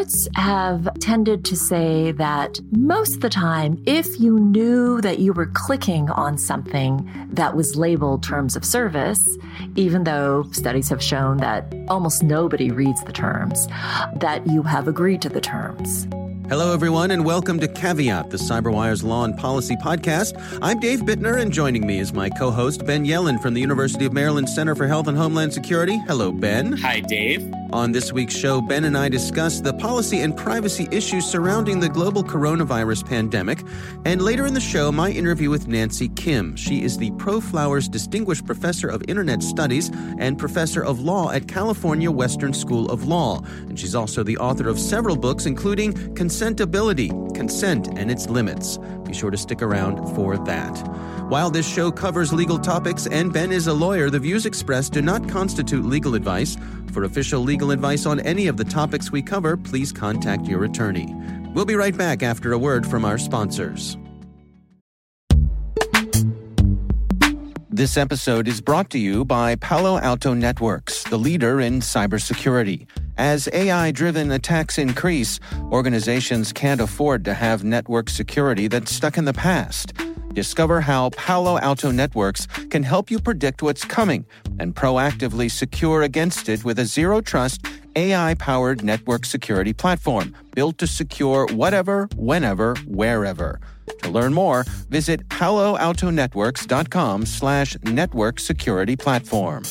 The courts have tended to say that most of the time, if you knew that you were clicking on something that was labeled terms of service, even though studies have shown that almost nobody reads the terms, that you have agreed to the terms. Hello, everyone, and welcome to Caveat, the CyberWire's Law and Policy podcast. I'm Dave Bittner, and joining me is my co host, Ben Yelin from the University of Maryland Center for Health and Homeland Security. Hello, Ben. Hi, Dave. On this week's show, Ben and I discuss the policy and privacy issues surrounding the global coronavirus pandemic. And later in the show, my interview with Nancy Kim. She is the ProFlowers Distinguished Professor of Internet Studies and Professor of Law at California Western School of Law. And she's also the author of several books, including Consentability Consent and Its Limits. Be sure to stick around for that. While this show covers legal topics and Ben is a lawyer, the views expressed do not constitute legal advice. For official legal advice on any of the topics we cover, please contact your attorney. We'll be right back after a word from our sponsors. This episode is brought to you by Palo Alto Networks, the leader in cybersecurity. As AI driven attacks increase, organizations can't afford to have network security that's stuck in the past. Discover how Palo Alto Networks can help you predict what's coming and proactively secure against it with a zero trust, AI powered network security platform built to secure whatever, whenever, wherever. To learn more, visit paloaltonetworks.com slash network security platform.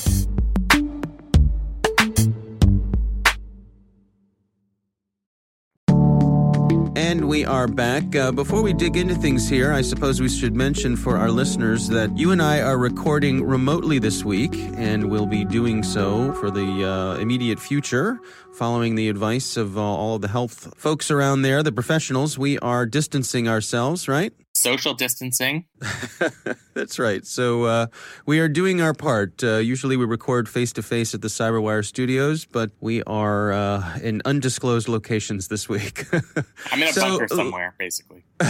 And we are back. Uh, before we dig into things here, I suppose we should mention for our listeners that you and I are recording remotely this week, and we'll be doing so for the uh, immediate future. Following the advice of uh, all the health folks around there, the professionals, we are distancing ourselves, right? Social distancing. That's right. So uh, we are doing our part. Uh, usually we record face to face at the Cyberwire studios, but we are uh, in undisclosed locations this week. I'm in a so, bunker somewhere, basically.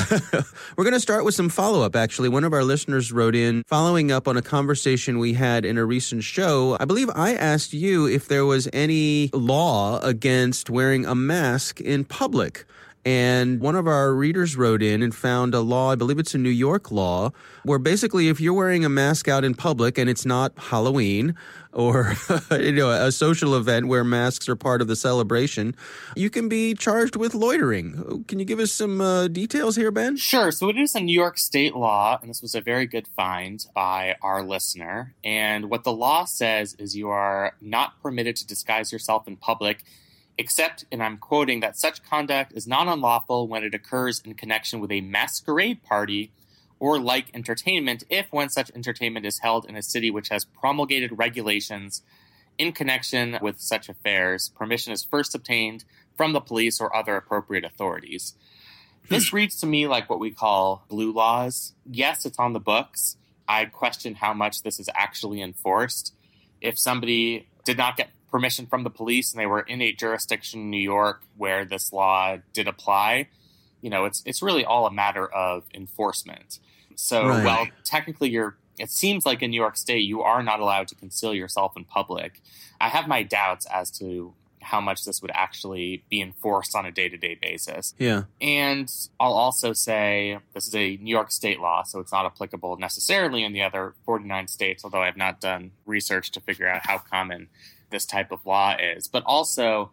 We're going to start with some follow up, actually. One of our listeners wrote in following up on a conversation we had in a recent show. I believe I asked you if there was any law against wearing a mask in public. And one of our readers wrote in and found a law, I believe it's a New York law, where basically if you're wearing a mask out in public and it's not Halloween or you know a social event where masks are part of the celebration, you can be charged with loitering. Can you give us some uh, details here, Ben? Sure. So it is a New York state law, and this was a very good find by our listener. And what the law says is you are not permitted to disguise yourself in public except, and I'm quoting, that such conduct is not unlawful when it occurs in connection with a masquerade party or like entertainment if when such entertainment is held in a city which has promulgated regulations in connection with such affairs, permission is first obtained from the police or other appropriate authorities. This hmm. reads to me like what we call blue laws. Yes, it's on the books. I question how much this is actually enforced. If somebody did not get permission from the police and they were in a jurisdiction in New York where this law did apply, you know, it's it's really all a matter of enforcement. So right. while technically you're it seems like in New York State you are not allowed to conceal yourself in public. I have my doubts as to how much this would actually be enforced on a day to day basis. Yeah. And I'll also say this is a New York state law, so it's not applicable necessarily in the other 49 states, although I've not done research to figure out how common this type of law is. But also,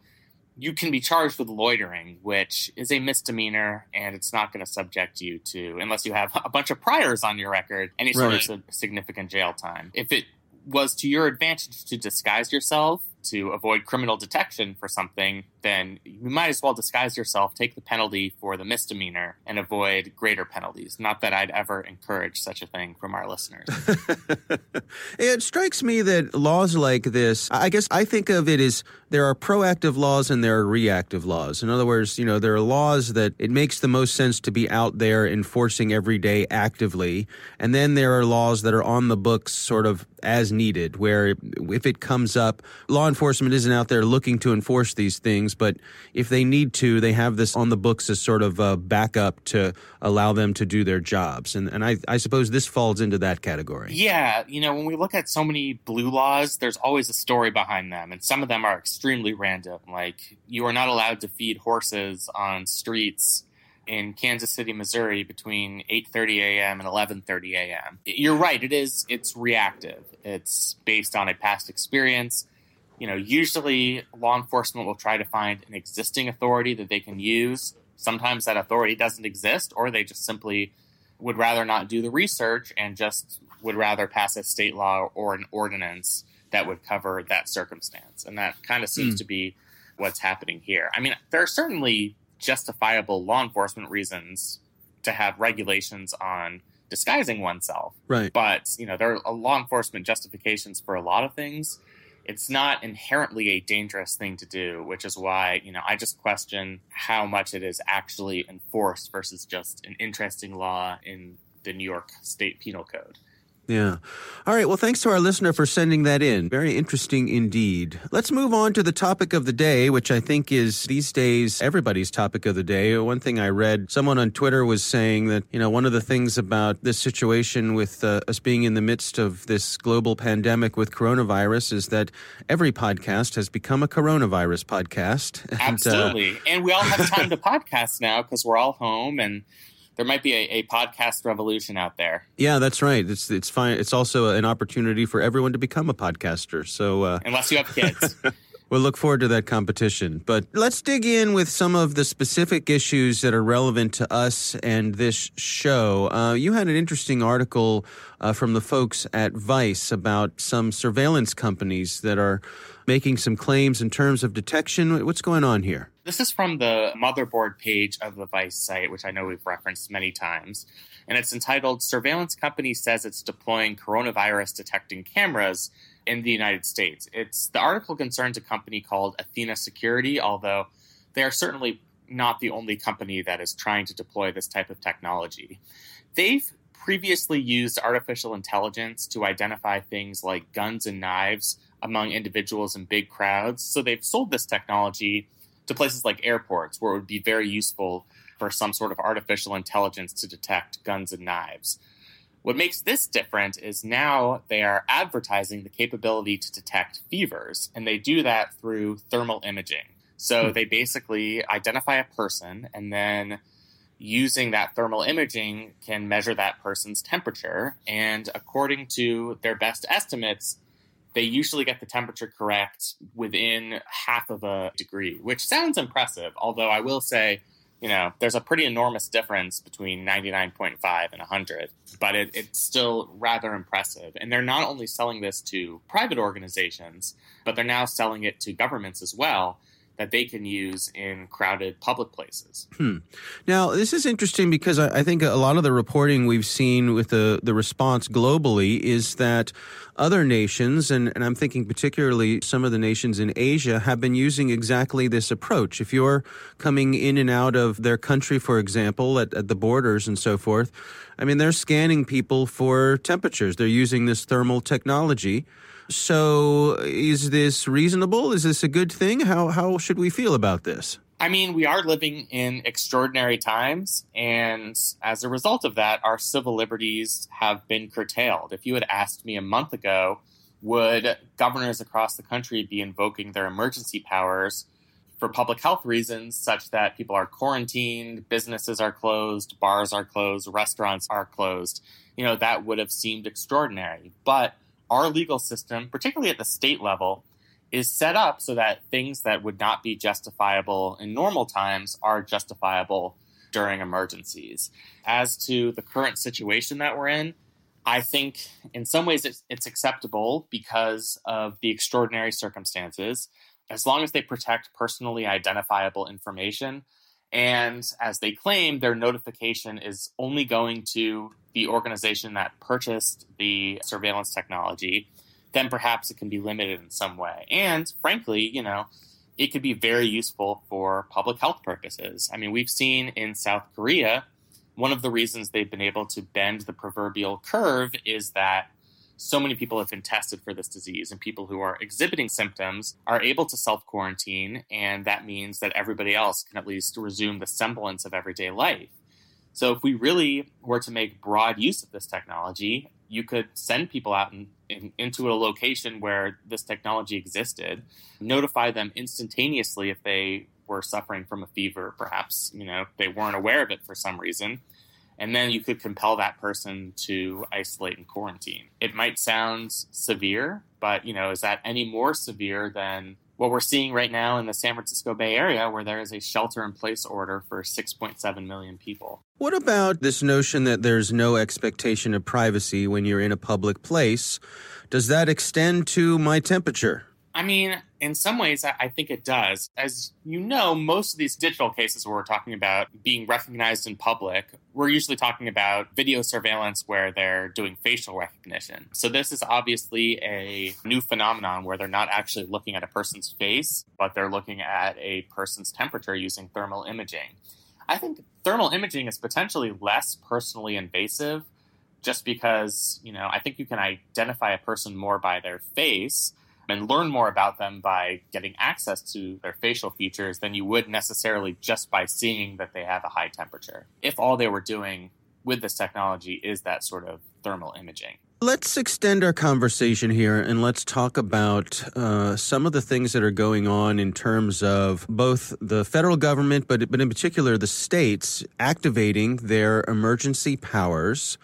you can be charged with loitering, which is a misdemeanor, and it's not going to subject you to, unless you have a bunch of priors on your record, any sort right. of significant jail time. If it was to your advantage to disguise yourself to avoid criminal detection for something, then you might as well disguise yourself, take the penalty for the misdemeanor, and avoid greater penalties. Not that I'd ever encourage such a thing from our listeners. it strikes me that laws like this, I guess I think of it as there are proactive laws and there are reactive laws. In other words, you know, there are laws that it makes the most sense to be out there enforcing every day actively. And then there are laws that are on the books sort of as needed, where if it comes up, law enforcement isn't out there looking to enforce these things, but if they need to, they have this on the books as sort of a backup to allow them to do their jobs. And, and I, I suppose this falls into that category. Yeah. You know, when we look at so many blue laws, there's always a story behind them. And some of them are extremely random. Like, you are not allowed to feed horses on streets in Kansas City, Missouri between 8:30 a.m. and 11:30 a.m. You're right, it is it's reactive. It's based on a past experience. You know, usually law enforcement will try to find an existing authority that they can use. Sometimes that authority doesn't exist or they just simply would rather not do the research and just would rather pass a state law or an ordinance that would cover that circumstance. And that kind of seems mm. to be what's happening here. I mean, there are certainly justifiable law enforcement reasons to have regulations on disguising oneself. Right. But, you know, there are law enforcement justifications for a lot of things. It's not inherently a dangerous thing to do, which is why, you know, I just question how much it is actually enforced versus just an interesting law in the New York State Penal Code. Yeah. All right. Well, thanks to our listener for sending that in. Very interesting indeed. Let's move on to the topic of the day, which I think is these days everybody's topic of the day. One thing I read, someone on Twitter was saying that, you know, one of the things about this situation with uh, us being in the midst of this global pandemic with coronavirus is that every podcast has become a coronavirus podcast. And, uh, Absolutely. Uh, and we all have time to podcast now because we're all home and there might be a, a, podcast revolution out there. Yeah, that's right. It's it's fine. It's also an opportunity for everyone to become a podcaster. So uh, unless you have kids. We'll look forward to that competition. But let's dig in with some of the specific issues that are relevant to us and this show. Uh, you had an interesting article uh, from the folks at Vice about some surveillance companies that are making some claims in terms of detection. What's going on here? This is from the motherboard page of the Vice site, which I know we've referenced many times. And it's entitled Surveillance Company Says It's Deploying Coronavirus Detecting Cameras in the United States. It's the article concerns a company called Athena Security, although they are certainly not the only company that is trying to deploy this type of technology. They've previously used artificial intelligence to identify things like guns and knives among individuals in big crowds. So they've sold this technology to places like airports where it would be very useful for some sort of artificial intelligence to detect guns and knives. What makes this different is now they are advertising the capability to detect fevers, and they do that through thermal imaging. So hmm. they basically identify a person and then using that thermal imaging can measure that person's temperature. And according to their best estimates, they usually get the temperature correct within half of a degree, which sounds impressive. Although I will say, you know, there's a pretty enormous difference between 99.5 and 100, but it, it's still rather impressive. And they're not only selling this to private organizations, but they're now selling it to governments as well that they can use in crowded public places. Hmm. Now, this is interesting because I, I, think a lot of the reporting we've seen with the, the response globally is that other nations, and, and I'm thinking particularly some of the nations in Asia, have been using exactly this approach. If you're coming in and out of their country, for example, at, at the borders and so forth, I mean, they're scanning people for temperatures. They're using this thermal technology. So, is this reasonable? Is this a good thing? How how should we feel about this? I mean, we are living in extraordinary times, and as a result of that, our civil liberties have been curtailed. If you had asked me a month ago, would governors across the country be invoking their emergency powers for public health reasons, such that people are quarantined, businesses are closed, bars are closed, restaurants are closed? You know, that would have seemed extraordinary. But our legal system, particularly at the state level, is set up so that things that would not be justifiable in normal times are justifiable during emergencies. As to the current situation that we're in, I think in some ways it's, it's acceptable because of the extraordinary circumstances. As long as they protect personally identifiable information, and as they claim, their notification is only going to the organization that purchased the surveillance technology, then perhaps it can be limited in some way. And frankly, you know, it could be very useful for public health purposes. I mean, we've seen in South Korea, one of the reasons they've been able to bend the proverbial curve is that so many people have been tested for this disease, and people who are exhibiting symptoms are able to self quarantine, and that means that everybody else can at least resume the semblance of everyday life. So, if we really were to make broad use of this technology, you could send people out in, in, into a location where this technology existed, notify them instantaneously if they were suffering from a fever, perhaps you know they weren't aware of it for some reason, and then you could compel that person to isolate and quarantine. It might sound severe, but you know, is that any more severe than what we're seeing right now in the San Francisco Bay Area, where there is a shelter in place order for 6.7 million people. What about this notion that there's no expectation of privacy when you're in a public place? Does that extend to my temperature? I mean, in some ways, I think it does. As you know, most of these digital cases where we're talking about being recognized in public, we're usually talking about video surveillance where they're doing facial recognition. So, this is obviously a new phenomenon where they're not actually looking at a person's face, but they're looking at a person's temperature using thermal imaging. I think thermal imaging is potentially less personally invasive just because, you know, I think you can identify a person more by their face and learn more about them by getting access to their facial features than you would necessarily just by seeing that they have a high temperature. If all they were doing with this technology is that sort of thermal imaging. Let's extend our conversation here and let's talk about uh, some of the things that are going on in terms of both the federal government, but, but in particular the states activating their emergency powers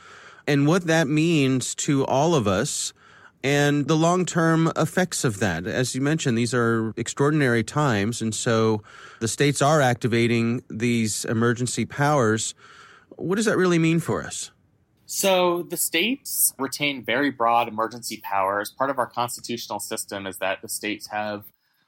and what that means to all of us and the long term effects of that. As you mentioned, these are extraordinary times, and so the states are activating these emergency powers. What does that really mean for us? So, the states retain very broad emergency powers. Part of our constitutional system is that the states have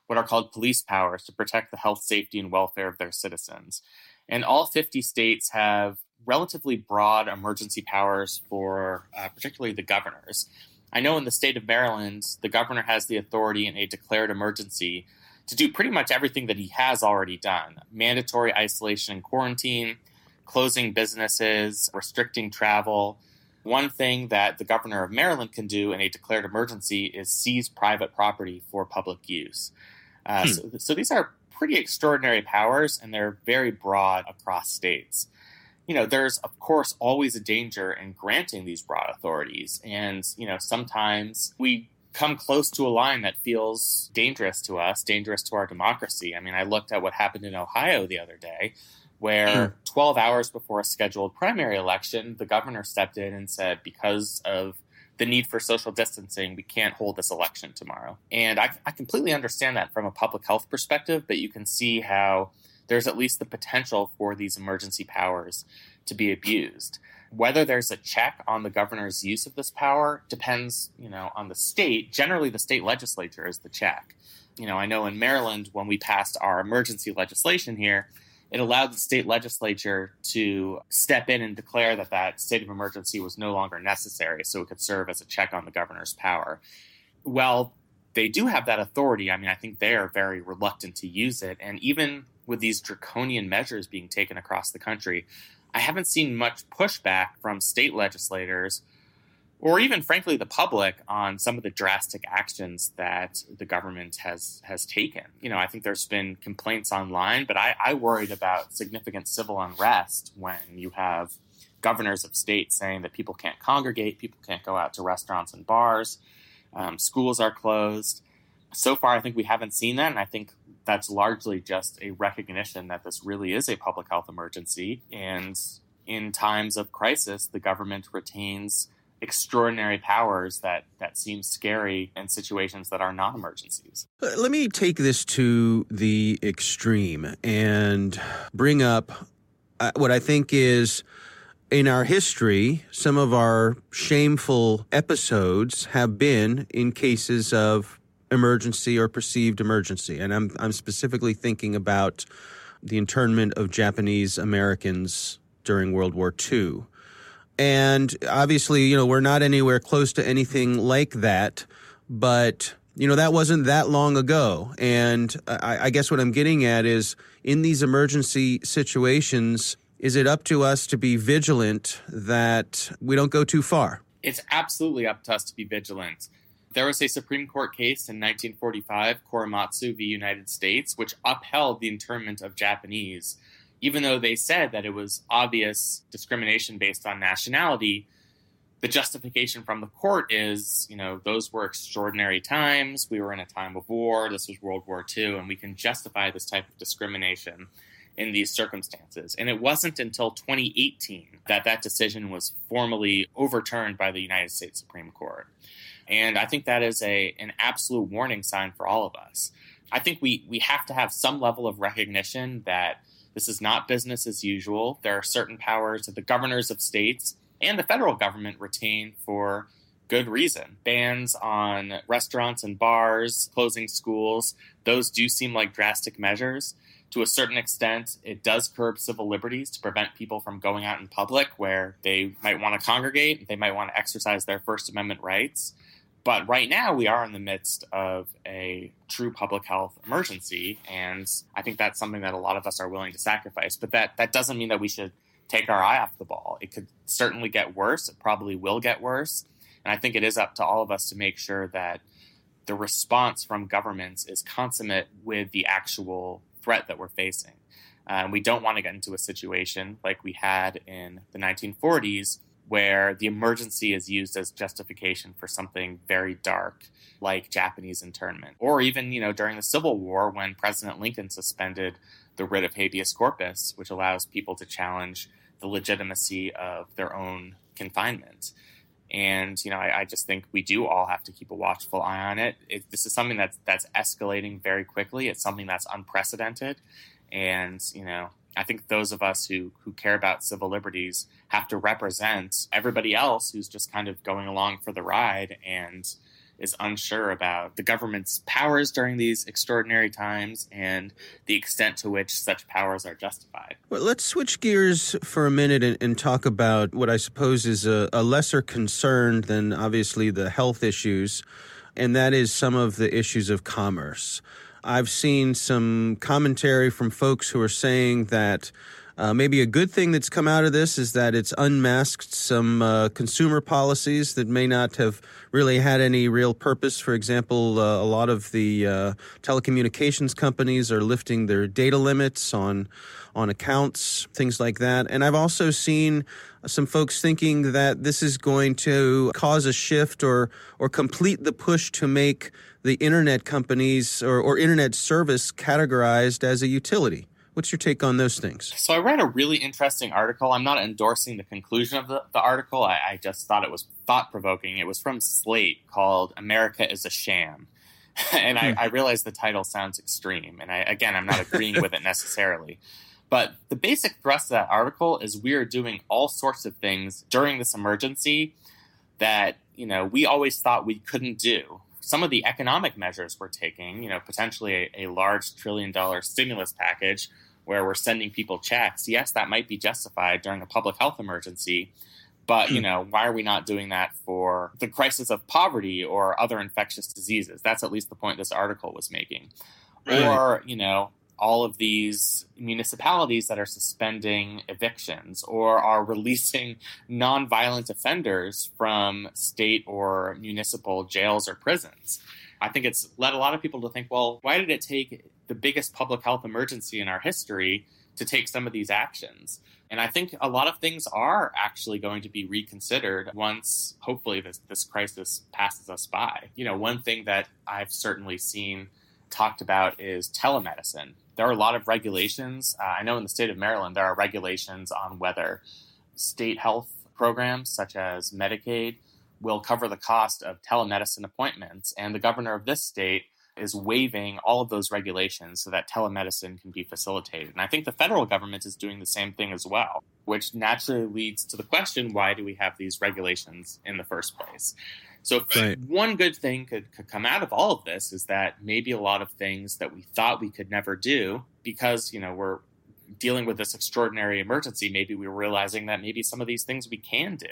what are called police powers to protect the health, safety, and welfare of their citizens. And all 50 states have relatively broad emergency powers for uh, particularly the governors. I know in the state of Maryland, the governor has the authority in a declared emergency to do pretty much everything that he has already done mandatory isolation and quarantine, closing businesses, restricting travel. One thing that the governor of Maryland can do in a declared emergency is seize private property for public use. Uh, hmm. so, so these are pretty extraordinary powers, and they're very broad across states you know, there's of course always a danger in granting these broad authorities. And, you know, sometimes we come close to a line that feels dangerous to us, dangerous to our democracy. I mean, I looked at what happened in Ohio the other day, where hmm. 12 hours before a scheduled primary election, the governor stepped in and said, because of the need for social distancing, we can't hold this election tomorrow. And I, I completely understand that from a public health perspective, but you can see how there's at least the potential for these emergency powers to be abused. Whether there's a check on the governor's use of this power depends, you know, on the state. Generally, the state legislature is the check. You know, I know in Maryland when we passed our emergency legislation here, it allowed the state legislature to step in and declare that that state of emergency was no longer necessary, so it could serve as a check on the governor's power. Well, they do have that authority. I mean, I think they are very reluctant to use it, and even with these draconian measures being taken across the country, I haven't seen much pushback from state legislators or even frankly the public on some of the drastic actions that the government has has taken. You know, I think there's been complaints online, but I, I worried about significant civil unrest when you have governors of states saying that people can't congregate, people can't go out to restaurants and bars, um, schools are closed. So far, I think we haven't seen that, and I think that's largely just a recognition that this really is a public health emergency. And in times of crisis, the government retains extraordinary powers that, that seem scary in situations that are not emergencies. Let me take this to the extreme and bring up uh, what I think is in our history, some of our shameful episodes have been in cases of emergency or perceived emergency. And I'm, I'm specifically thinking about the internment of Japanese Americans during World War II. And obviously, you know, we're not anywhere close to anything like that, but you know that wasn't that long ago and I, I, guess what i'm getting at is in these emergency situations is it up to us to be vigilant that we don't go too far It's absolutely up to us to be vigilant. There was a Supreme Court case in 1945, Korematsu v. United States, which upheld the internment of Japanese, even though they said that it was obvious discrimination based on nationality. The justification from the court is, you know, those were extraordinary times. We were in a time of war. This was World War II, and we can justify this type of discrimination in these circumstances. And it wasn't until 2018 that that decision was formally overturned by the United States Supreme Court. And I think that is a an absolute warning sign for all of us. I think we we have to have some level of recognition that this is not business as usual. There are certain powers that the governors of states and the federal government retain for good reason. Bans on restaurants and bars, closing schools, those do seem like drastic measures. To a certain extent, it does curb civil liberties to prevent people from going out in public where they might want to congregate, they might want to exercise their First Amendment rights. But right now, we are in the midst of a true public health emergency, and I think that's something that a lot of us are willing to sacrifice. But that that doesn't mean that we should take our eye off the ball. It could certainly get worse. It probably will get worse, and I think it is up to all of us to make sure that the response from governments is consummate with the actual threat that we're facing. Uh, we don't want to get into a situation like we had in the 1940s where the emergency is used as justification for something very dark like Japanese internment. Or even, you know, during the Civil War when President Lincoln suspended the writ of habeas corpus, which allows people to challenge the legitimacy of their own confinement. And you know, I, I, just think we do all have to keep a watchful eye on it. it. This is something that's that's escalating very quickly. It's something that's unprecedented, and you know, I think those of us who who care about civil liberties have to represent everybody else who's just kind of going along for the ride and is unsure about the government's powers during these extraordinary times and the extent to which such powers are justified. Well, let's switch gears for a minute and, and talk about what I suppose is a, a lesser concern than obviously the health issues, and that is some of the issues of commerce. I've seen some commentary from folks who are saying that uh, maybe a good thing that's come out of this is that it's unmasked some uh, consumer policies that may not have really had any real purpose. For example, uh, a lot of the uh, telecommunications companies are lifting their data limits on on accounts, things like that. And I've also seen some folks thinking that this is going to cause a shift or or complete the push to make the internet companies or, or internet service categorized as a utility. What's your take on those things? So I read a really interesting article. I'm not endorsing the conclusion of the, the article. I, I just thought it was thought provoking. It was from Slate called "America is a Sham," and I, hmm. I realize the title sounds extreme. And I, again, I'm not agreeing with it necessarily. But the basic thrust of that article is we are doing all sorts of things during this emergency that you know we always thought we couldn't do some of the economic measures we're taking, you know, potentially a, a, large trillion dollar stimulus package where we're sending people checks, yes, that might be justified during a public health emergency. But, you hmm. know, why are we not doing that for the crisis of poverty or other infectious diseases? That's at least the point this article was making. Right. Or, you know, all of these municipalities that are suspending evictions or are releasing nonviolent offenders from state or municipal jails or prisons. I think it's led a lot of people to think, well, why did it take the biggest public health emergency in our history to take some of these actions? And I think a lot of things are actually going to be reconsidered once, hopefully, this, this crisis passes us by. You know, one thing that I've certainly seen talked about is telemedicine there are a lot of regulations. Uh, I know in the state of Maryland, there are regulations on whether state health programs such as Medicaid will cover the cost of telemedicine appointments. And the governor of this state is waiving all of those regulations so that telemedicine can be facilitated. And I think the federal government is doing the same thing as well, which naturally leads to the question why do we have these regulations in the first place? So, right. one good thing could, could come out of all of this is that maybe a lot of things that we thought we could never do because, you know, we're dealing with this extraordinary emergency, maybe we were realizing that maybe some of these things we can do,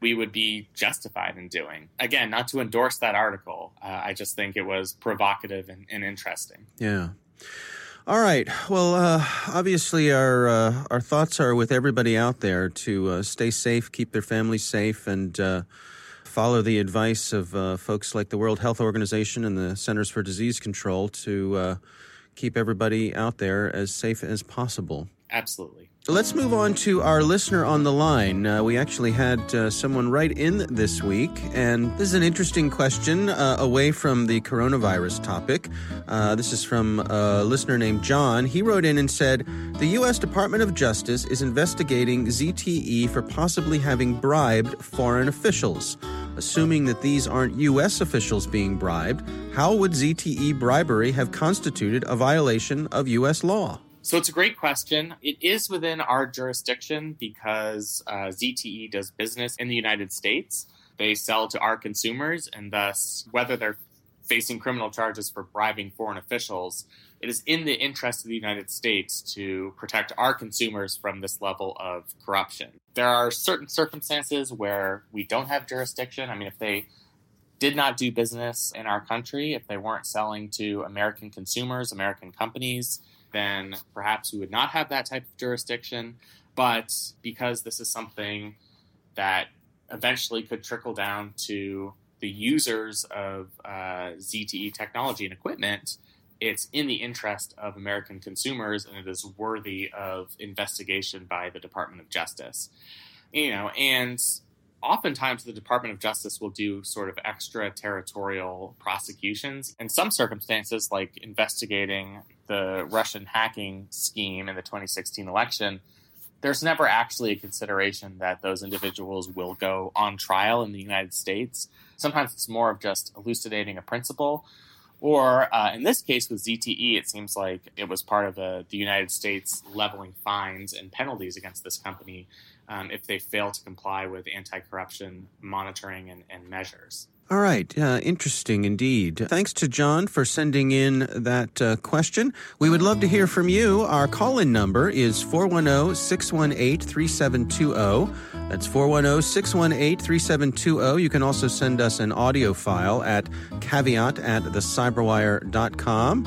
we would be justified in doing. Again, not to endorse that article, uh, I just think it was provocative and, and interesting. Yeah. All right. Well, uh, obviously, our uh, our thoughts are with everybody out there to uh, stay safe, keep their families safe, and uh, follow the advice of uh, folks like the World Health Organization and the Centers for Disease Control to keep everybody out there as safe as possible. Absolutely. Let's move on to our listener on the line. Uh, we actually had uh, someone write in this week, and this is an interesting question uh, away from the coronavirus topic. Uh, this is from a listener named John. He wrote in and said The U.S. Department of Justice is investigating ZTE for possibly having bribed foreign officials. Assuming that these aren't U.S. officials being bribed, how would ZTE bribery have constituted a violation of U.S. law? So it's a great question. It is within our jurisdiction because uh, ZTE does business in the United States. They sell to our consumers, and thus, whether they're facing criminal charges for bribing foreign officials, it is in the interest of the United States to protect our consumers from this level of corruption. There are certain circumstances where we don't have jurisdiction. I mean, if they did not do business in our country, if they weren't selling to American consumers, American companies, then perhaps we would not have that type of jurisdiction. But because this is something that eventually could trickle down to the users of uh, ZTE technology and equipment, it's in the interest of American consumers and it is worthy of investigation by the Department of Justice. You know, and oftentimes the Department of Justice will do sort of extraterritorial prosecutions. In some circumstances, like investigating the Russian hacking scheme in the 2016 election, there's never actually a consideration that those individuals will go on trial in the United States. Sometimes it's more of just elucidating a principle. Or uh, in this case with ZTE, it seems like it was part of a, the United States leveling fines and penalties against this company um, if they fail to comply with anti corruption monitoring and, and measures. All right, uh, interesting indeed. Thanks to John for sending in that uh, question. We would love to hear from you. Our call in number is 410 618 3720. That's 410 618 3720. You can also send us an audio file at caveat at thecyberwire.com.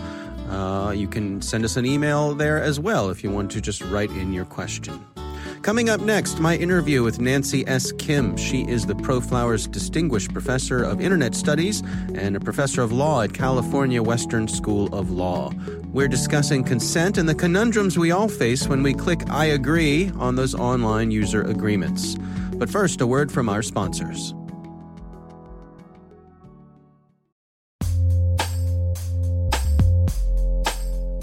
Uh, you can send us an email there as well if you want to just write in your question. Coming up next, my interview with Nancy S. Kim. She is the ProFlowers Distinguished Professor of Internet Studies and a professor of law at California Western School of Law. We're discussing consent and the conundrums we all face when we click I agree on those online user agreements. But first, a word from our sponsors.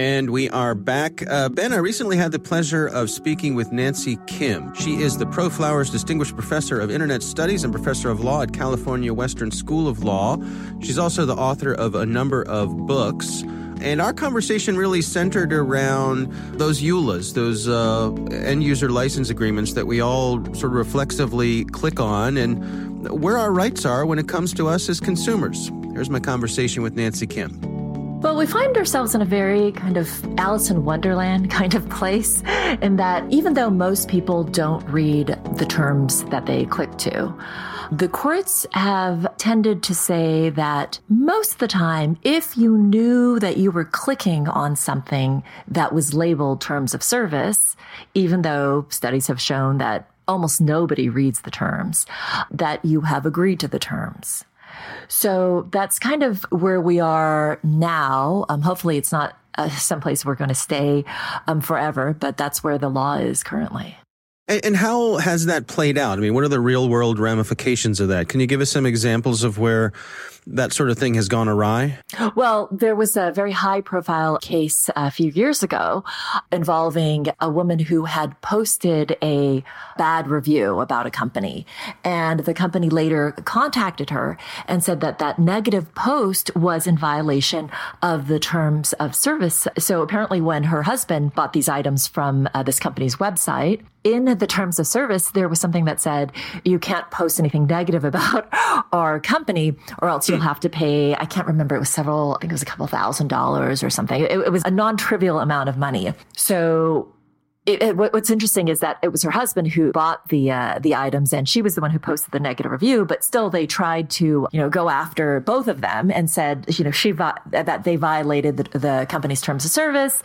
And we are back. Uh, ben, I recently had the pleasure of speaking with Nancy Kim. She is the ProFlowers Distinguished Professor of Internet Studies and Professor of Law at California Western School of Law. She's also the author of a number of books. And our conversation really centered around those EULAs, those uh, end user license agreements that we all sort of reflexively click on, and where our rights are when it comes to us as consumers. Here's my conversation with Nancy Kim. Well, we find ourselves in a very kind of Alice in Wonderland kind of place, in that even though most people don't read the terms that they click to, the courts have tended to say that most of the time, if you knew that you were clicking on something that was labeled terms of service, even though studies have shown that almost nobody reads the terms, that you have agreed to the terms. So that's kind of where we are now. Um, hopefully, it's not uh, someplace we're going to stay um, forever, but that's where the law is currently. And, and, how has that played out? I mean, what are the real world ramifications of that? Can you give us some examples of where that sort of thing has gone awry? Well, there was a very high profile case a few years ago involving a woman who had posted a bad review about a company. And the company later contacted her and said that that negative post was in violation of the terms of service. So apparently, when her husband bought these items from uh, this company's website, in the terms of service, there was something that said you can't post anything negative about our company or else you'll have to pay. I can't remember. It was several, I think it was a couple thousand dollars or something. It, it was a non trivial amount of money. So it, it, what's interesting is that it was her husband who bought the uh, the items, and she was the one who posted the negative review. But still, they tried to you know go after both of them and said you know she that they violated the, the company's terms of service.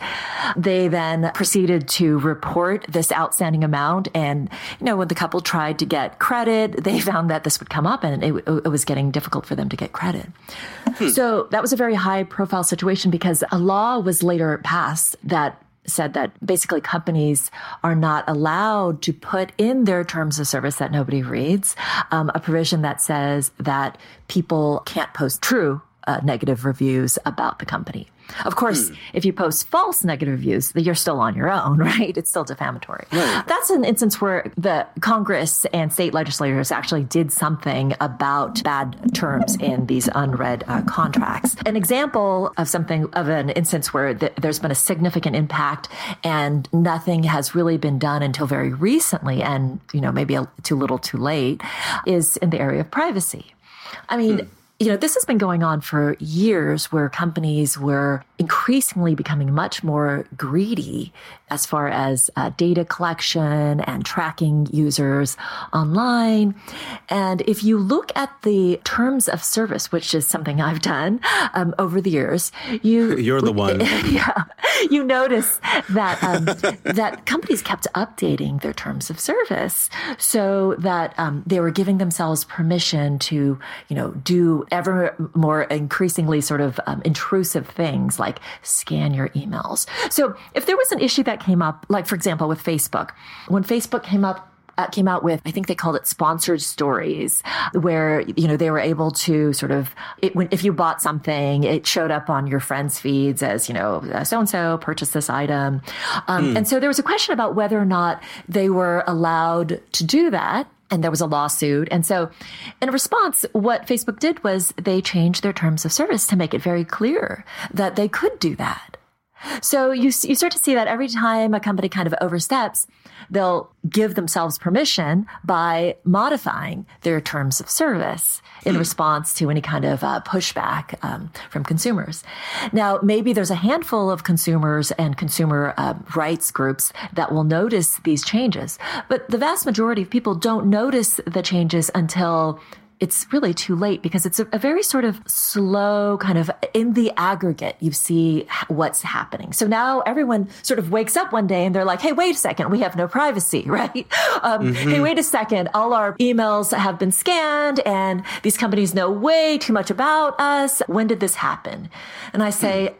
They then proceeded to report this outstanding amount, and you know when the couple tried to get credit, they found that this would come up, and it, it was getting difficult for them to get credit. Hmm. So that was a very high profile situation because a law was later passed that said that basically companies are not allowed to put in their terms of service that nobody reads um, a provision that says that people can't post true uh, negative reviews about the company. Of course, hmm. if you post false negative reviews, you're still on your own, right? It's still defamatory. Right. That's an instance where the Congress and state legislators actually did something about bad terms in these unread uh, contracts. An example of something of an instance where th- there's been a significant impact and nothing has really been done until very recently, and you know maybe a, too little, too late, is in the area of privacy. I mean, hmm you know, this has been going on for years where companies were increasingly becoming much more greedy as far as uh, data collection and tracking users online. And if you look at the terms of service, which is something I've done um, over the years, you you're the one. yeah, you notice that um, that companies kept updating their terms of service so that um, they were giving themselves permission to, you know, do ever more increasingly sort of um, intrusive things like scan your emails. So if there was an issue that came up, like for example with Facebook, when Facebook came up uh, came out with, I think they called it sponsored stories, where, you know, they were able to sort of, it, when, if you bought something, it showed up on your friends' feeds as, you know, so and so purchased this item. Um, mm. And so there was a question about whether or not they were allowed to do that and there was a lawsuit. And so, in response, what Facebook did was they changed their terms of service to make it very clear that they could do that. So you, you start to see that every time a company kind of oversteps, they'll give themselves permission by modifying their terms of service in hmm. response to any kind of uh, pushback um, from consumers. Now, maybe there's a handful of consumers and consumer uh, rights groups that will notice these changes, but the vast majority of people don't notice the changes until it's really too late because it's a, a, very sort of slow kind of in the aggregate you see what's happening. So now everyone sort of wakes up one day and they're like hey wait a second we have no privacy right? Um, mm-hmm. hey wait a second all our emails have been scanned and these companies know way too much about us. When did this happen? And i say mm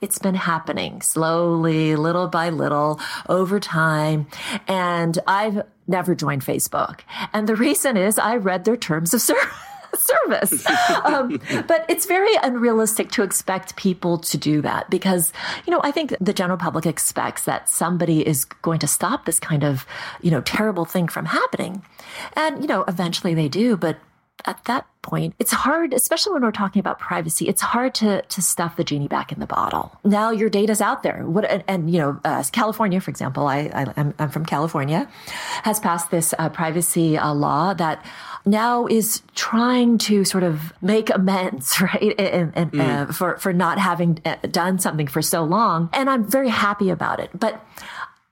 it's been happening slowly, little by little, over time. And I've never joined Facebook. And the reason is I read their terms of service. service. Um, but it's very unrealistic to expect people to do that because, you know, I think the general public expects that somebody is going to stop this kind of, you know, terrible thing from happening. And, you know, eventually they do, but at that point, it's hard, especially when we're talking about privacy, it's hard to, to stuff the genie back in the bottle. Now your data's out there. What, and, and you know, uh, California, for example, I, I, am from California, has passed this uh, privacy uh, law that now is trying to sort of make amends, right? And, and mm. Uh, for, for not having uh, done something for so long. And I'm very happy about it. But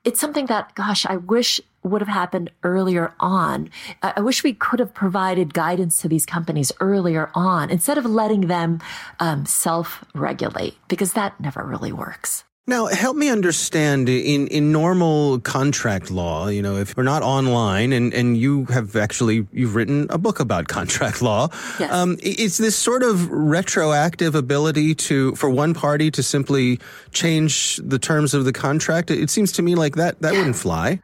it's something that, gosh, I wish would have happened earlier on. I wish we could have provided guidance to these companies earlier on instead of letting them um, self regulate because that never really works. Now, help me understand in, in normal contract law, you know, if we're not online and, and you have actually, you've written a book about contract law. Yes. Um, is this sort of retroactive ability to, for one party to simply change the terms of the contract? It seems to me like that, that wouldn't fly.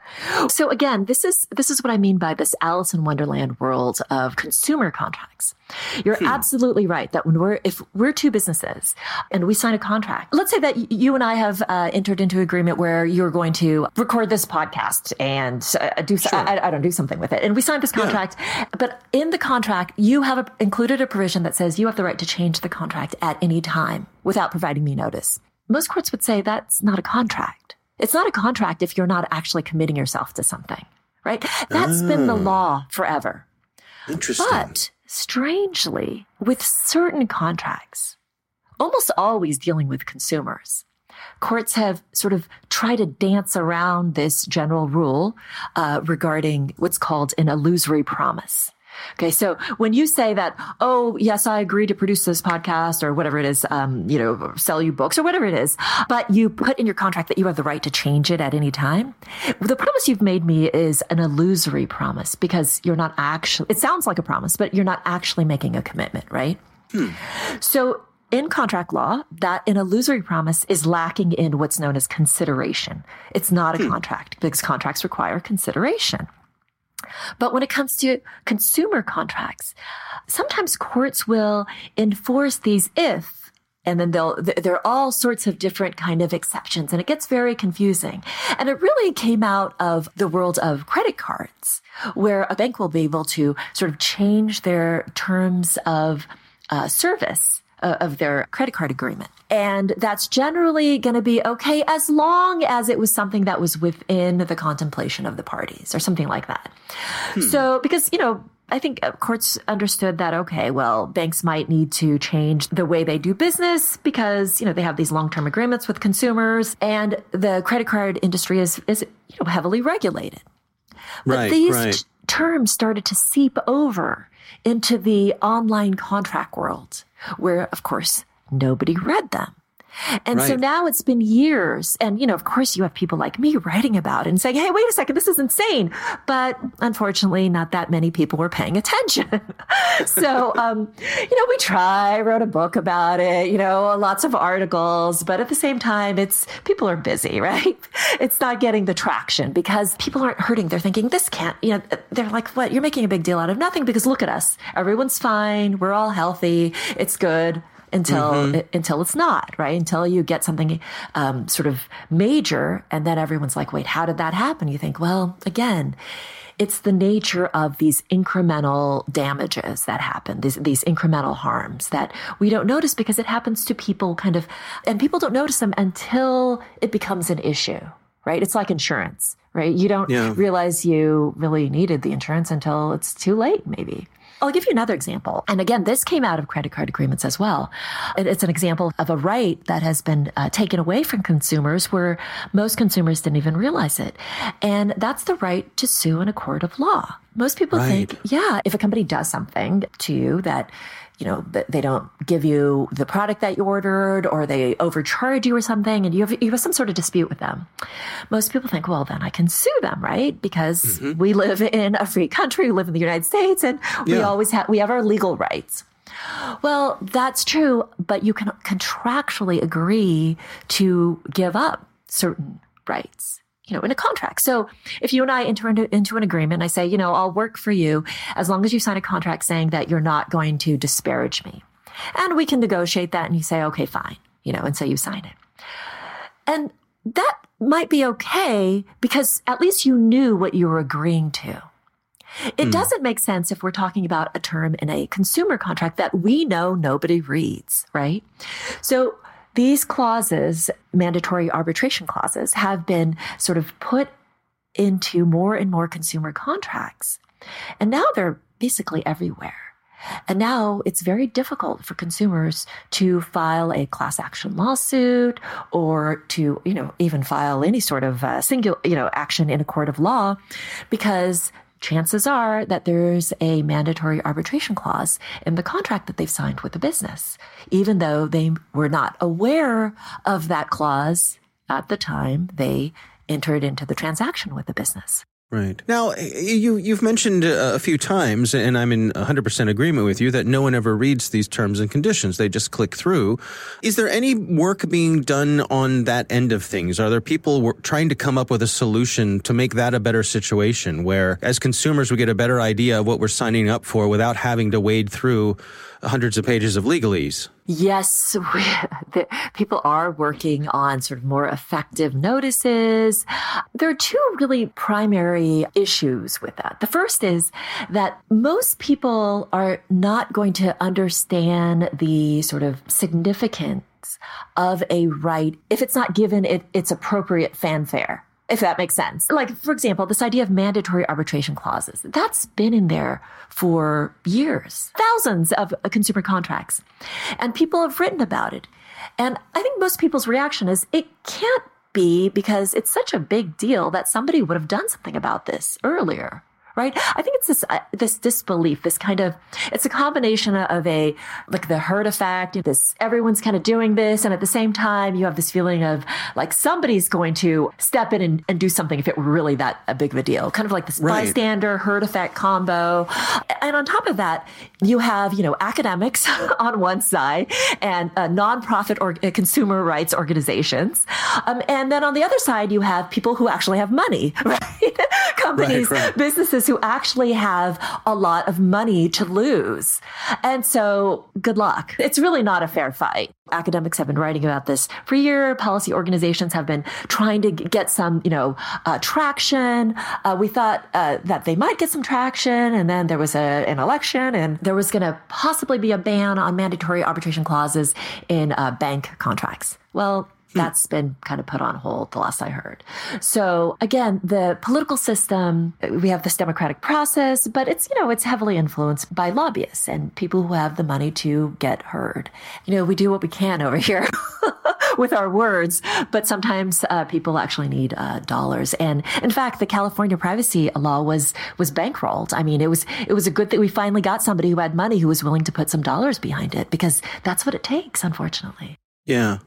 So again, this is, this is what I mean by this Alice in Wonderland world of consumer contracts. You're Hmm. absolutely right that when we're, if we're two businesses and we sign a contract, let's say that you and I have uh, entered into agreement where you're going to record this podcast and uh, do, so- I, I don't do something with it. And we signed this contract, but in the contract, you have a, included a provision that says you have the right to change the contract at any time without providing me notice. Most courts would say that's not a contract. It's not a contract if you're not actually committing yourself to something, right? That's been the law forever. Interesting. But strangely, with certain contracts, almost always dealing with consumers, courts have sort of tried to dance around this general rule uh, regarding what's called an illusory promise. Okay, so when you say that, oh yes, I agree to produce this podcast or whatever it is, um, you know, sell you books or whatever it is, but you put in your contract that you have the right to change it at any time, the promise you've made me is an illusory promise because you're not actually. It sounds like a promise, but you're not actually making a commitment, right? So in contract law, that an illusory promise is lacking in what's known as consideration. It's not a contract because contracts require consideration. But when it comes to consumer contracts, sometimes courts will enforce these if and then they'll there are all sorts of different kind of exceptions and it gets very confusing and it really came out of the world of credit cards where a bank will be able to sort of change their terms of uh, service of their credit card agreement. And that's generally going to be okay as long as it was something that was within the contemplation of the parties or something like that. So, because, you know, I think uh, courts understood that, okay, well, banks might need to change the way they do business because, you know, they have these long-term agreements with consumers and the credit card industry is, is, you know, heavily regulated. But Right, these right. t- terms started to seep over into the online contract world, where, of course, nobody read them. And so now it's been years. And, you know, of course, you have people like me writing about it and saying, hey, wait a second, this is insane. But unfortunately, not that many people were paying attention. so, um, you know, we try, wrote a book about it, you know, lots of articles. But at the same time, it's people are busy, right? It's not getting the traction because people aren't hurting. They're thinking, this can't, you know, they're like, what? You're making a big deal out of nothing because look at us. Everyone's fine. We're all healthy. It's good until until it's not right? Until you get something um, sort of major and then everyone's like wait how did that happen? You think well again it's the nature of these incremental damages that happen these these incremental harms that we don't notice because it happens to people kind of and people don't notice them until it becomes an issue right? It's like insurance right? You don't Yeah. realize you really needed the insurance until it's too late maybe I'll give you another example. And again, this came out of credit card agreements as well. It's an example of a right that has been uh, taken away from consumers where most consumers didn't even realize it. And that's the right to sue in a court of law. Most people Right. think, yeah, if a company does something to you that, you know, they don't give you the product that you ordered or they overcharge you or something and you have, you have some sort of dispute with them. Most people think, well, then I can sue them, right? Because mm-hmm. we live in a free country, we live in the United States and we Yeah. always have, we have our legal rights. Well, that's true, but you can contractually agree to give up certain rights, you know, in a contract. So if you and I enter into, into an agreement, I say, you know, I'll work for you as long as you sign a contract saying that you're not going to disparage me. And we can negotiate that and you say, okay, fine, you know, and so you sign it. And that might be okay because at least you knew what you were agreeing to. It hmm. doesn't make sense if we're talking about a term in a consumer contract that we know nobody reads, right? So these clauses, mandatory arbitration clauses, have been sort of put into more and more consumer contracts. And now they're basically everywhere. And now it's very difficult for consumers to file a class action lawsuit or to, you know, even file any sort of uh, singular, you know, action in a court of law because chances are that there's a mandatory arbitration clause in the contract that they've signed with the business, even though they were not aware of that clause at the time they entered into the transaction with the business. Right. Now, you, you've mentioned uh, a few times, and I'm in 100% agreement with you, that no one ever reads these terms and conditions. They just click through. Is there any work being done on that end of things? Are there people trying to come up with a solution to make that a better situation where, as consumers, we get a better idea of what we're signing up for without having to wade through hundreds of pages of legalese. Yes, we, the, people are working on sort of more effective notices. There are two really primary issues with that. The first is that most people are not going to understand the sort of significance of a right if it's not given it, its appropriate fanfare if that makes sense. Like, for example, this idea of mandatory arbitration clauses, that's been in there for years, thousands of consumer contracts. And people have written about it. And I think most people's reaction is it can't be because it's such a big deal that somebody would have done something about this earlier right? I think it's this uh, this disbelief, this kind of it's a combination of a like the herd effect. This everyone's kind of doing this, and at the same time, you have this feeling of like somebody's going to step in and, and do something if it were really that a big of a deal. Kind of like this right. bystander herd effect combo. And on top of that, you have you know academics on one side and uh, nonprofit or uh, consumer rights organizations, um, and then on the other side, you have people who actually have money, right? Companies, right, right. businesses who actually have a lot of money to lose. And so good luck. It's really not a fair fight. Academics have been writing about this for years. Policy organizations have been trying to get some, you know, uh, traction. Uh, we thought uh, that they might get some traction, and then there was a, an election, and there was going to possibly be a ban on mandatory arbitration clauses in uh, bank contracts. Well, that's been kind of put on hold the last I heard. So again, the political system, we have this democratic process, but it's, you know, it's heavily influenced by lobbyists and people who have the money to get heard. You know, we do what we can over here. with our words, but sometimes uh, people actually need uh, dollars. And in fact, the California privacy law was was bankrolled. I mean, it was it was a good that we finally got somebody who had money who was willing to put some dollars behind it because that's what it takes, unfortunately. Yeah.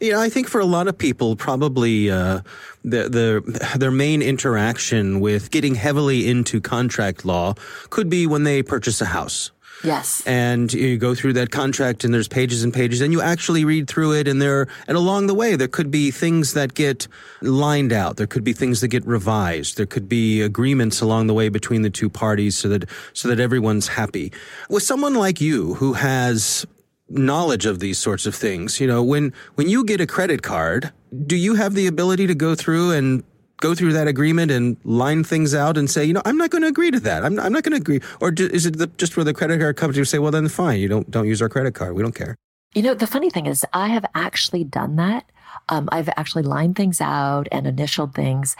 Know, I think for a lot of people, probably uh, the, the their main interaction with getting heavily into contract law could be when they purchase a house. Yes. And you go through that contract and there's pages and pages and you actually read through it and there, and along the way, there could be things that get lined out. There could be things that get revised. There could be agreements along the way between the two parties so that, so that everyone's happy. With someone like you who has knowledge of these sorts of things. You know, when when you get a credit card, do you have the ability to go through and go through that agreement and line things out and say, you know, I'm not going to agree to that. I'm, I'm not going to agree. Or do, is it the, just where the credit card company say, well, then fine, you don't don't use our credit card. We don't care. You know, the funny thing is, I have actually done that um, I've actually lined things out and initialed things.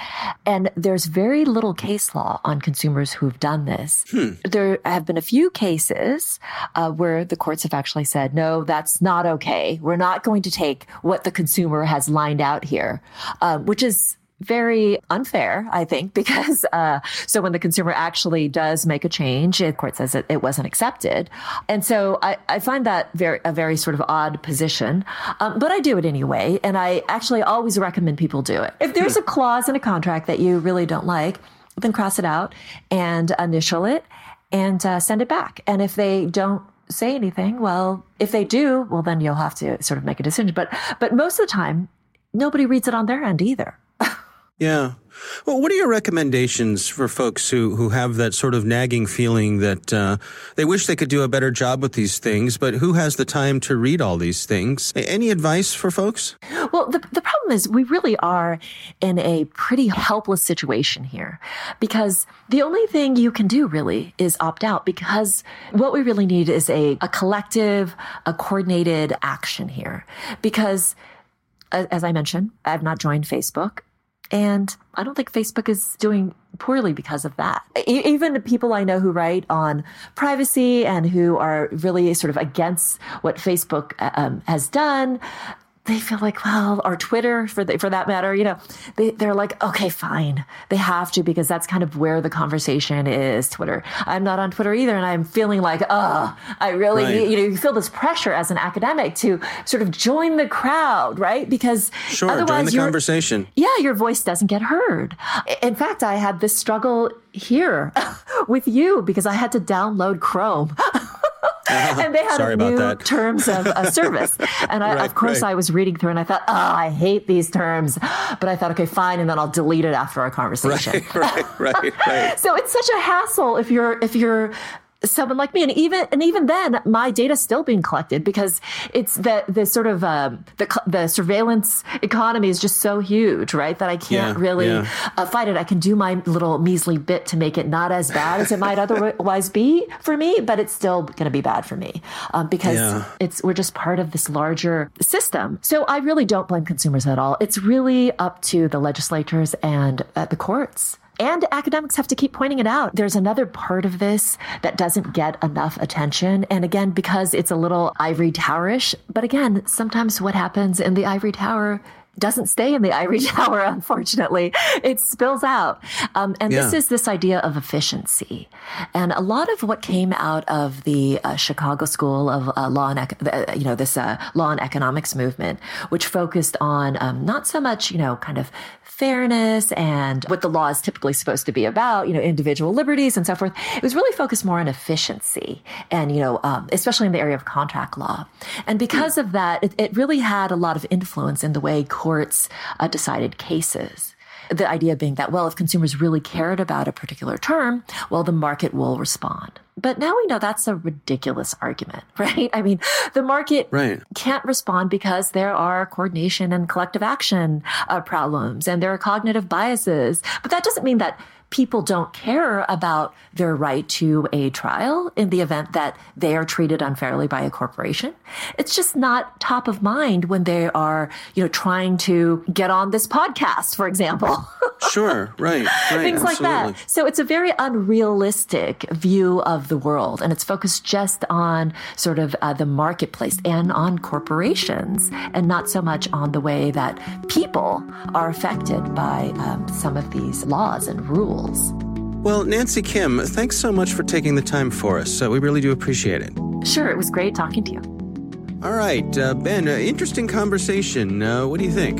And there's very little case law on consumers who've done this. Hmm. There have been a few cases uh, where the courts have actually said, no, that's not okay. We're not going to take what the consumer has lined out here, uh, which is very unfair, I think, because uh, so when the consumer actually does make a change, the court says it, it wasn't accepted, and so I, I, find that very a very sort of odd position, um, but I do it anyway, and I actually always recommend people do it. If there's a clause in a contract that you really don't like, then cross it out and initial it and uh, send it back, and if they don't say anything, well, if they do, well, then you'll have to sort of make a decision. But but most of the time, nobody reads it on their end either. Yeah. Well, what are your recommendations for folks who, who have that sort of nagging feeling that uh, they wish they could do a better job with these things, but who has the time to read all these things? Any advice for folks? Well, the, the problem is we really are in a pretty helpless situation here because the only thing you can do really is opt out because what we really need is a, a collective, a coordinated action here. Because as I mentioned, I've not joined Facebook. And I don't think Facebook is doing poorly because of that. Even the people I know who write on privacy and who are really sort of against what Facebook um, has done, they feel like, well, or Twitter for the, for that matter, you know, they, they're like, okay, fine. They have to because that's kind of where the conversation is Twitter. I'm not on Twitter either. And I'm feeling like, oh, I really, right. you know, you feel this pressure as an academic to sort of join the crowd, right? Because sure, otherwise join the conversation. Yeah, your voice doesn't get heard. In fact, I had this struggle here with you because I had to download Chrome. and they had Sorry new terms of uh, service. And I, right, of course, right. I was reading through and I thought, oh, I hate these terms. But I thought, okay, fine. And then I'll delete it after our conversation. Right, right, right, right. so it's such a hassle if you're, if you're, someone like me. And even and even then my data is still being collected because it's the the sort of um, the the surveillance economy is just so huge right? That i can't yeah, really yeah. Uh, fight it. I can do my little measly bit to make it not as bad as it might otherwise be for me but it's still going to be bad for me um, because yeah. it's we're just part of this larger system. So i really don't blame consumers at all. It's really up to the legislators and uh, the courts and academics have to keep pointing it out. There's another part of this that doesn't get enough attention. And again, because it's a little ivory towerish, but again, sometimes what happens in the ivory tower doesn't stay in the ivory tower, unfortunately. It spills out. Um, and yeah. this is this idea of efficiency. And a lot of what came out of the uh, Chicago School of uh, Law and, uh, you know, this uh, law and economics movement, which focused on um, not so much, you know, kind of fairness and what the law is typically supposed to be about, you know, individual liberties and so forth. It was really focused more on efficiency and, you know, um, especially in the area of contract law. And because of that, it, it really had a lot of influence in the way courts uh, decided cases the idea being that, well, if consumers really cared about a particular term, well, the market will respond. But now we know that's a ridiculous argument, right? I mean, the market right. can't respond because there are coordination and collective action uh, problems and there are cognitive biases. But that doesn't mean that people don't care about their right to a trial in the event that they are treated unfairly by a corporation. It's just not top of mind when they are, you know, trying to get on this podcast, for example. sure, right, right. Things like that. So it's a very unrealistic view of the world and it's focused just on sort of uh, the marketplace and on corporations and not so much on the way that people are affected by um, some of these laws and rules. Well, Nancy Kim, thanks so much for taking the time for us. Uh, we really do appreciate it. Sure, it was great talking to you. All right, uh, Ben, uh, interesting conversation. Uh, what do you think?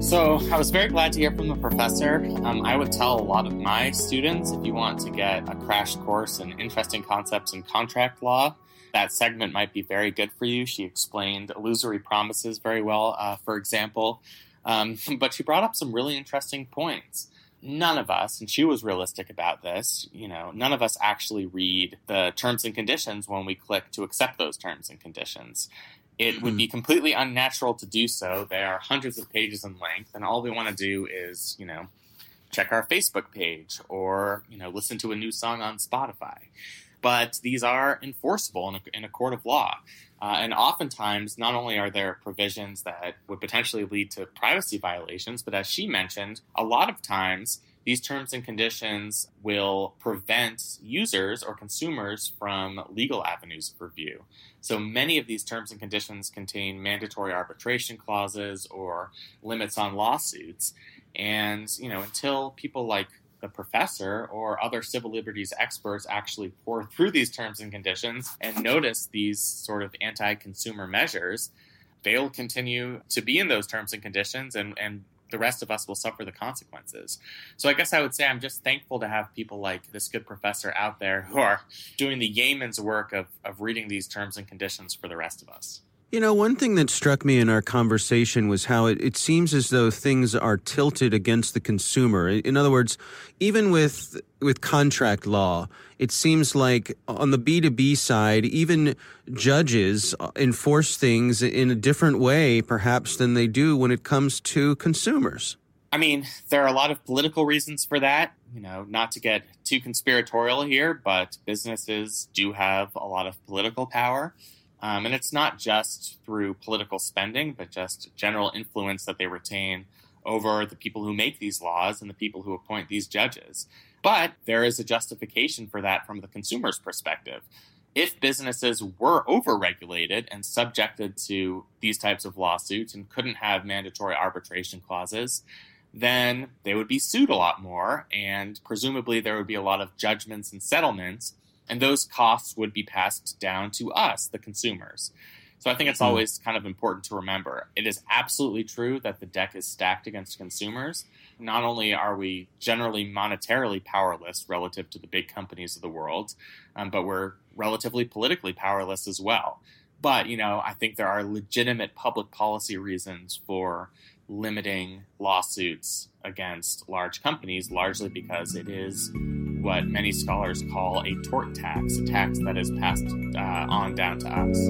So, I was very glad to hear from the professor. Um, I would tell a lot of my students if you want to get a crash course in interesting concepts in contract law, that segment might be very good for you. She explained illusory promises very well, uh, for example. Um, but she brought up some really interesting points none of us, and she was realistic about this, you know, none of us actually read the terms and conditions when we click to accept those terms and conditions. It would be hmm. completely unnatural to do so. They are hundreds of pages in length, and all we want to do is, you know, check our Facebook page or, you know, listen to a new song on Spotify. But these are enforceable in a, in a court of law. Uh, and oftentimes, not only are there provisions that would potentially lead to privacy violations, but as she mentioned, a lot of times these terms and conditions will prevent users or consumers from legal avenues of review. So many of these terms and conditions contain mandatory arbitration clauses or limits on lawsuits. And, you know, until people like the professor or other civil liberties experts actually pour through these terms and conditions and notice these sort of anti consumer measures, they'll continue to be in those terms and conditions and, and the rest of us will suffer the consequences. So I guess I would say I'm just thankful to have people like this good professor out there who are doing the yeoman's work of, of reading these terms and conditions for the rest of us. You know, one thing that struck me in our conversation was how it, it seems as though things are tilted against the consumer. In other words, even with with contract law, it seems like on the B2B side, even judges uh, enforce things in a different way, perhaps, than they do when it comes to consumers. I mean, there are a lot of political reasons for that. You know, not to get too conspiratorial here, but businesses do have a lot of political power. Um, and it's not just through political spending, but just general influence that they retain over the people who make these laws and the people who appoint these judges. But there is a justification for that from the consumer's perspective. if businesses were overregulated and subjected to these types of lawsuits and couldn't have mandatory arbitration clauses, then they would be sued a lot more, and presumably there would be a lot of judgments and settlements, and those costs would be passed down to us, the consumers. So I think it's hmm. always kind of important to remember. It is absolutely true that the deck is stacked against consumers. Not only are we generally monetarily powerless relative to the big companies of the world, um, but we're relatively politically powerless as well. But, you know, I think there are legitimate public policy reasons for limiting lawsuits against large companies, largely because it is what many scholars call a tort tax, a tax that is passed uh, on down to us.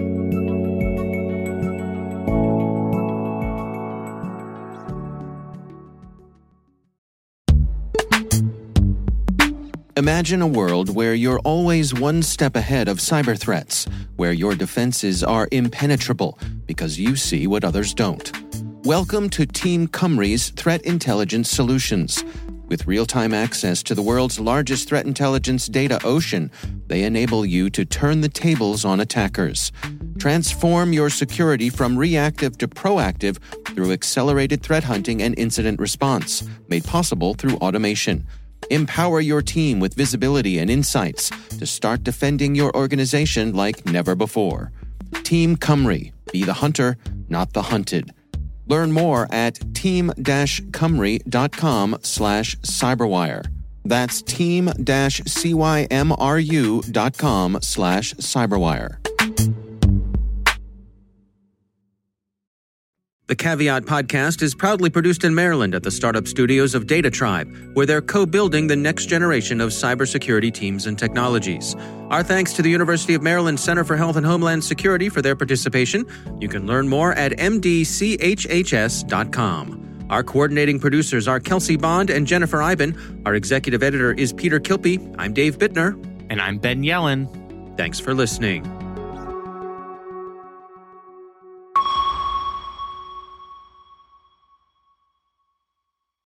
Imagine a world where you're always one step ahead of cyber threats, where your defenses are impenetrable because you see what others don't. Welcome to Team Cymru's Threat Intelligence Solutions. With real time access to the world's largest threat intelligence data ocean, they enable you to turn the tables on attackers. Transform your security from reactive to proactive through accelerated threat hunting and incident response, made possible through automation. Empower your team with visibility and insights to start defending your organization like never before. Team Cymru. Be the hunter, not the hunted. Learn more at team-cymru.com slash cyberwire. That's team-cymru.com slash cyberwire. The Caveat podcast is proudly produced in Maryland at the startup studios of Data Tribe, where they're co building the next generation of cybersecurity teams and technologies. Our thanks to the University of Maryland Center for Health and Homeland Security for their participation. You can learn more at mdchhs.com. Our coordinating producers are Kelsey Bond and Jennifer Eiben. Our executive editor is Peter Kilpe. I'm Dave Bittner. And I'm Ben Yelin. Thanks for listening.